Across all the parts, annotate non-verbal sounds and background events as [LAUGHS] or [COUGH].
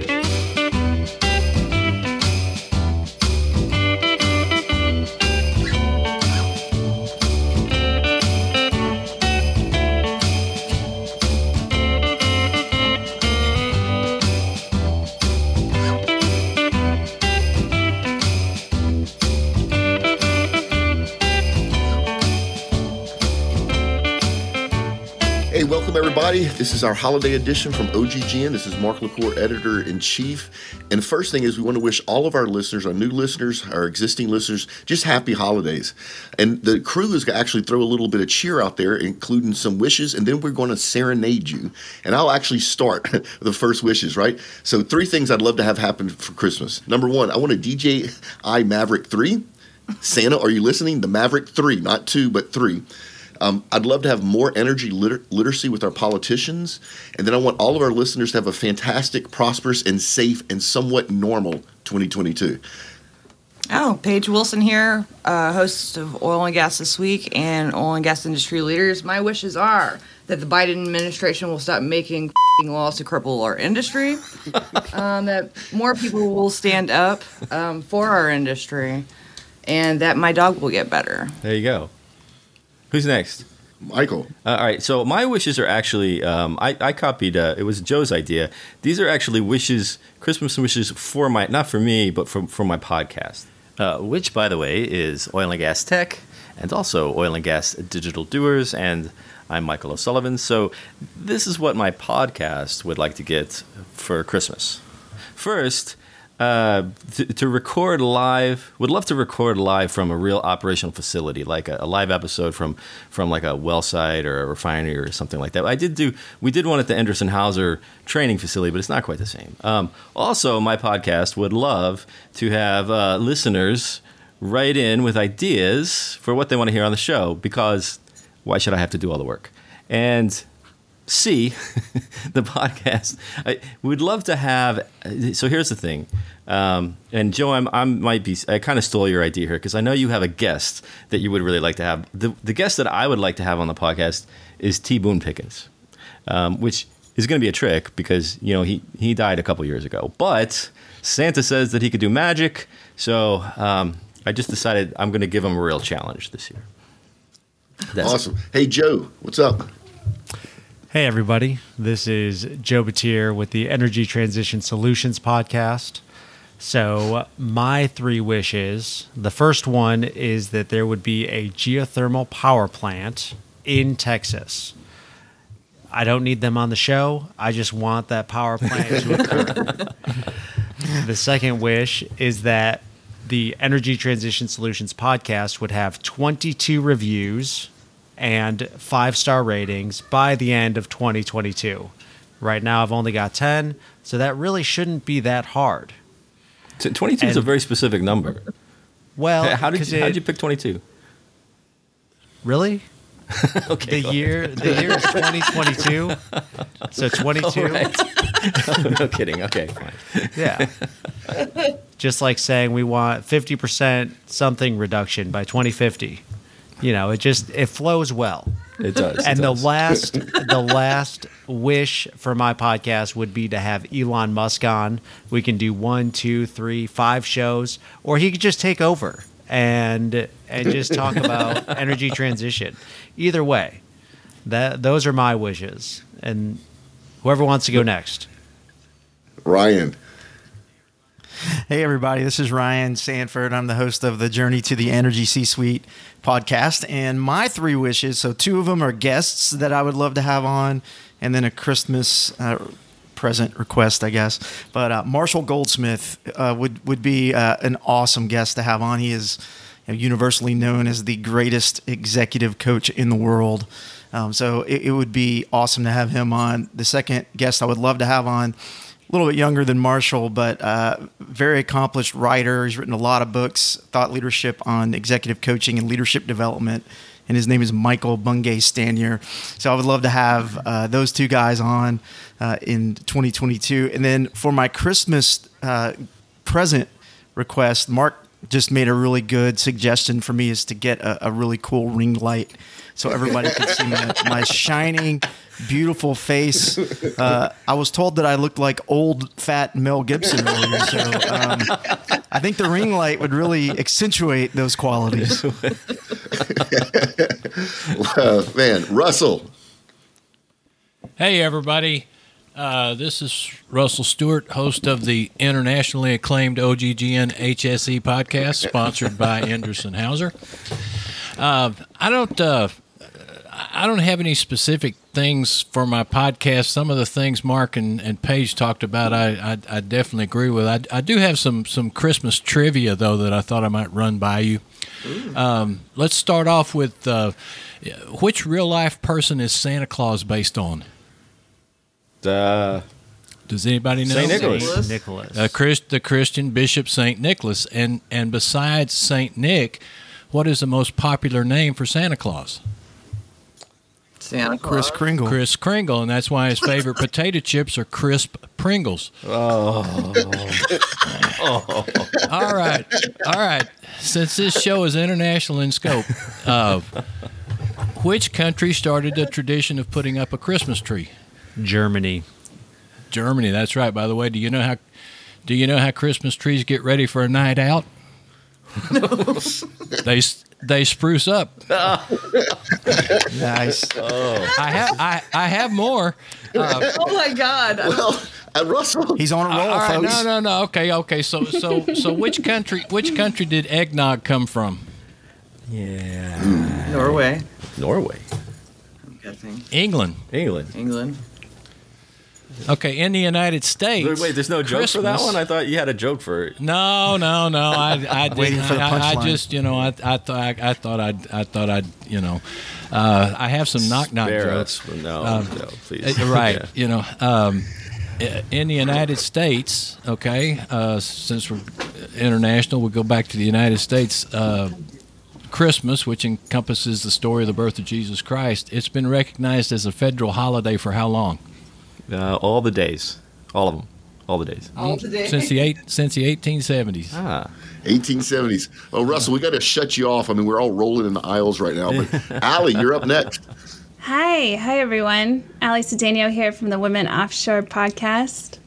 Bye. Everybody. This is our holiday edition from OGGN. This is Mark LaCour, editor in chief. And the first thing is, we want to wish all of our listeners, our new listeners, our existing listeners, just happy holidays. And the crew is going to actually throw a little bit of cheer out there, including some wishes, and then we're going to serenade you. And I'll actually start [LAUGHS] the first wishes, right? So, three things I'd love to have happen for Christmas. Number one, I want a DJI Maverick 3. Santa, are you listening? The Maverick 3, not 2, but 3. Um, I'd love to have more energy liter- literacy with our politicians. And then I want all of our listeners to have a fantastic, prosperous, and safe and somewhat normal 2022. Oh, Paige Wilson here, uh, host of Oil and Gas This Week and Oil and Gas Industry Leaders. My wishes are that the Biden administration will stop making laws to cripple our industry, [LAUGHS] um, that more people will stand up um, for our industry, and that my dog will get better. There you go. Who's next? Michael. Uh, all right. So my wishes are actually, um, I, I, copied. Uh, it was Joe's idea. These are actually wishes, Christmas wishes for my, not for me, but for for my podcast, uh, which, by the way, is Oil and Gas Tech, and also Oil and Gas Digital Doers, and I'm Michael O'Sullivan. So this is what my podcast would like to get for Christmas. First, uh, to, to, record live would love to record live from a real operational facility like a, a, live episode from from like a well site or a refinery or something like that. I did do we did one at the Endress+Hauser training facility but it's not quite the same. Um, also my podcast would love to have uh, listeners write in with ideas for what they want to hear on the show because why should i have to do all the work? And C, [LAUGHS] the podcast. I would love to have. So here's the thing, um, and Joe, I'm, I might be. I kind of stole your idea here because I know you have a guest that you would really like to have. The the guest that I would like to have on the podcast is T. Boone Pickens, um, which is going to be a trick because you know he he died a couple years ago, but Santa says that he could do magic, so um, I just decided I'm going to give him a real challenge this year. That's awesome. It. Hey Joe, what's up? Hey, everybody. This is Joe Batir with the Energy Transition Solutions Podcast. So, my three wishes the first one is that there would be a geothermal power plant in Texas. I don't need them on the show. I just want that power plant to occur. [LAUGHS] the second wish is that the Energy Transition Solutions podcast would have 22 reviews and five star ratings by the end of 2022. Right now, I've only got 10, so that really shouldn't be that hard. 22 and, is a very specific number. Well, how did you, how did you pick 22? Really? [LAUGHS] okay. The year the year is 2022. [LAUGHS] so 22. Right. [LAUGHS] no kidding. Okay, fine. Yeah. Just like saying we want 50% something reduction by 2050 you know, it just it flows well. It does. And it the last [LAUGHS] the last wish for my podcast would be to have Elon Musk on. We can do one, two, three, five shows, or he could just take over and and just talk about [LAUGHS] energy transition. Either way, that those are my wishes. And whoever wants to go next. Ryan. Hey, everybody, this is Ryan Sanford. I'm the host of the Journey to the Energy C Suite podcast. And my three wishes so, two of them are guests that I would love to have on, and then a Christmas uh, present request, I guess. But uh, Marshall Goldsmith uh, would, would be uh, an awesome guest to have on. He is you know, universally known as the greatest executive coach in the world. Um, so, it, it would be awesome to have him on. The second guest I would love to have on little bit younger than Marshall, but uh, very accomplished writer. He's written a lot of books, thought leadership on executive coaching and leadership development. And his name is Michael Bungay Stanier. So I would love to have uh, those two guys on uh, in 2022. And then for my Christmas uh, present request, Mark just made a really good suggestion for me is to get a, a really cool ring light so everybody can see my, my shining, beautiful face. Uh, I was told that I looked like old, fat Mel Gibson earlier, so um, I think the ring light would really accentuate those qualities. [LAUGHS] Uh, man, Russell. Hey, everybody. Uh, this is Russell Stewart, host of the internationally acclaimed OGGN HSE podcast, sponsored by [LAUGHS] Endress+Hauser. Uh, I don't. Uh, I don't have any specific things for my podcast. Some of the things Mark and, and Paige talked about, I, I, I definitely agree with. I, I do have some some Christmas trivia though that I thought I might run by you. Um, let's start off with uh, which real life person is Santa Claus based on? Uh, Does anybody know? Saint Nicholas. Nicholas. Nicholas. Uh, Christ, the Christian Bishop Saint Nicholas, and and besides Saint Nick, what is the most popular name for Santa Claus? Santa Claus. Chris Kringle. Chris Kringle, and that's why his favorite [LAUGHS] potato chips are crisp Pringles. Oh. [LAUGHS] all right, all right. Since this show is international in scope, uh, which country started the tradition of putting up a Christmas tree? Germany. Germany. That's right. By the way, do you know how do you know how Christmas trees get ready for a night out? [LAUGHS] they they spruce up. [LAUGHS] Nice. Oh. I have I, I have more. Uh, [LAUGHS] Oh my God. Well, uh, Russell. He's on a roll, all right, folks. no, no, no. Okay, okay. So so so which country which country did eggnog come from? yeah. Norway. Norway. I'm guessing. England. England. England. Okay, in the United States. Wait, wait, there's no joke for that one? I thought you had a joke for it. No, no, no. I, [LAUGHS] I didn't. for the I, I just, you know, I, I thought, I, I thought I'd, I thought I'd, you know, uh, I have some knock knock jokes. us. No, Um, no, please. Uh, right. Yeah. You know, um, in the United States, okay, uh, since we're international, we go back to the United States. Uh, Christmas, which encompasses the story of the birth of Jesus Christ, it's been recognized as a federal holiday for how long? Uh, all the days. All of them. All the days. All today. Since the eight, since the 1870s. Ah. 1870s. Oh, Russell, we got to shut you off. I mean, we're all rolling in the aisles right now. But [LAUGHS] Allie, you're up next. Hi, hi everyone. Ali Cedeno here from the Women Offshore podcast.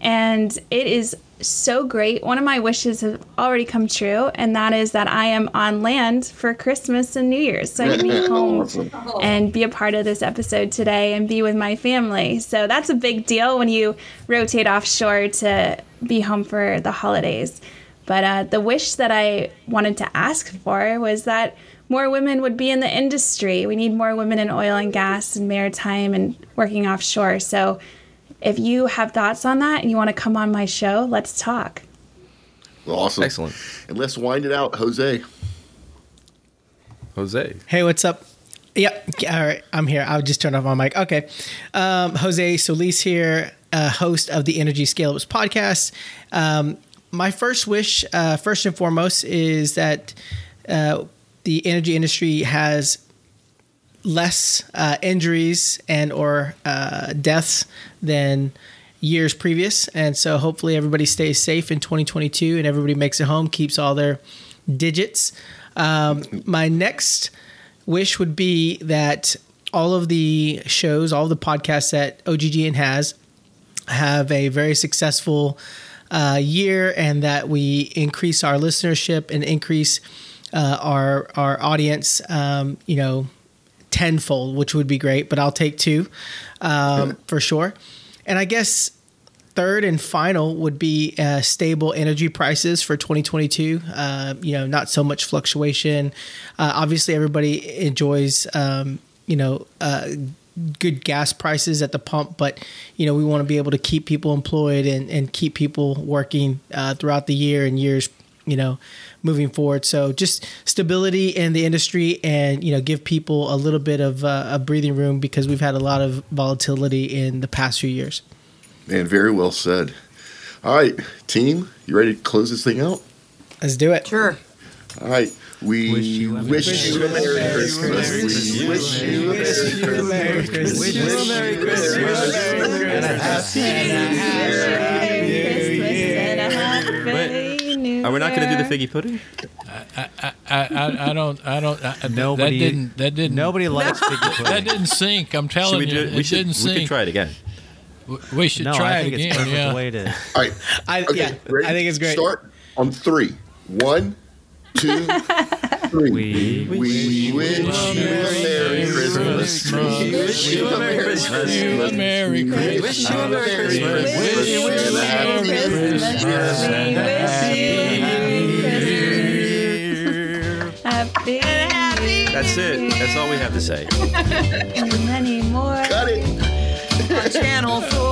And it is so great. One of my wishes have already come true, and that is that I am on land for Christmas and New Year's. So I can be [LAUGHS] home and be a part of this episode today and be with my family. So that's a big deal when you rotate offshore to be home for the holidays. But uh, the wish that I wanted to ask for was that more women would be in the industry. We need more women in oil and gas and maritime and working offshore. So if you have thoughts on that and you want to come on my show, let's talk. Well, awesome. Excellent. And let's wind it out, Jose. Jose. Hey, what's up? Yep. All right. I'm here. I'll just turn off my mic. Okay. Um, Jose Solis here, uh, host of the Energy Scale Ups podcast. Um, my first wish, uh, first and foremost, is that uh, the energy industry has less uh, injuries and or uh, deaths than years previous. And so hopefully everybody stays safe in 2022 and everybody makes it home keeps all their digits. Um, my next wish would be that all of the shows all the podcasts that oggn has have a very successful uh, year and that we increase our listenership and increase uh, our our audience. Um, you know tenfold, which would be great, but I'll take two um, for sure. And I guess third and final would be uh, stable energy prices for 2022. Uh, you know, not so much fluctuation. Uh, obviously, everybody enjoys, um, you know, uh, good gas prices at the pump, but you know, we want to be able to keep people employed and, and keep people working uh, throughout the year and years, you know, moving forward. So just stability in the industry and, you know, give people a little bit of uh, a breathing room because we've had a lot of volatility in the past few years. Man, very well said. All right, team, you ready to close this thing out? Let's do it. Sure. All right. We wish you, a Merry Christmas. We wish you a Merry Christmas. Wish you a Merry Christmas. And a happy New Year. Are we not going to do the figgy pudding? I, I, I don't I don't I, Nobody that didn't that didn't Nobody likes figgy pudding. that didn't sink. I'm Should telling we you, do it, it? We should. didn't sink. We sink. could try it again. We should no, try I it again. it's perfect yeah. way it is. All right. I, Okay. yeah, ready? I think it's great. Start on three. One, two, three. We We wish you a Merry Christmas. We wish you a Merry Christmas. You a Merry We Christmas. wish you a Merry Christmas. Wish Wish you you a a Merry Christmas. That's it. That's all we have to say. [LAUGHS] Many more. Cut it. Channel 4.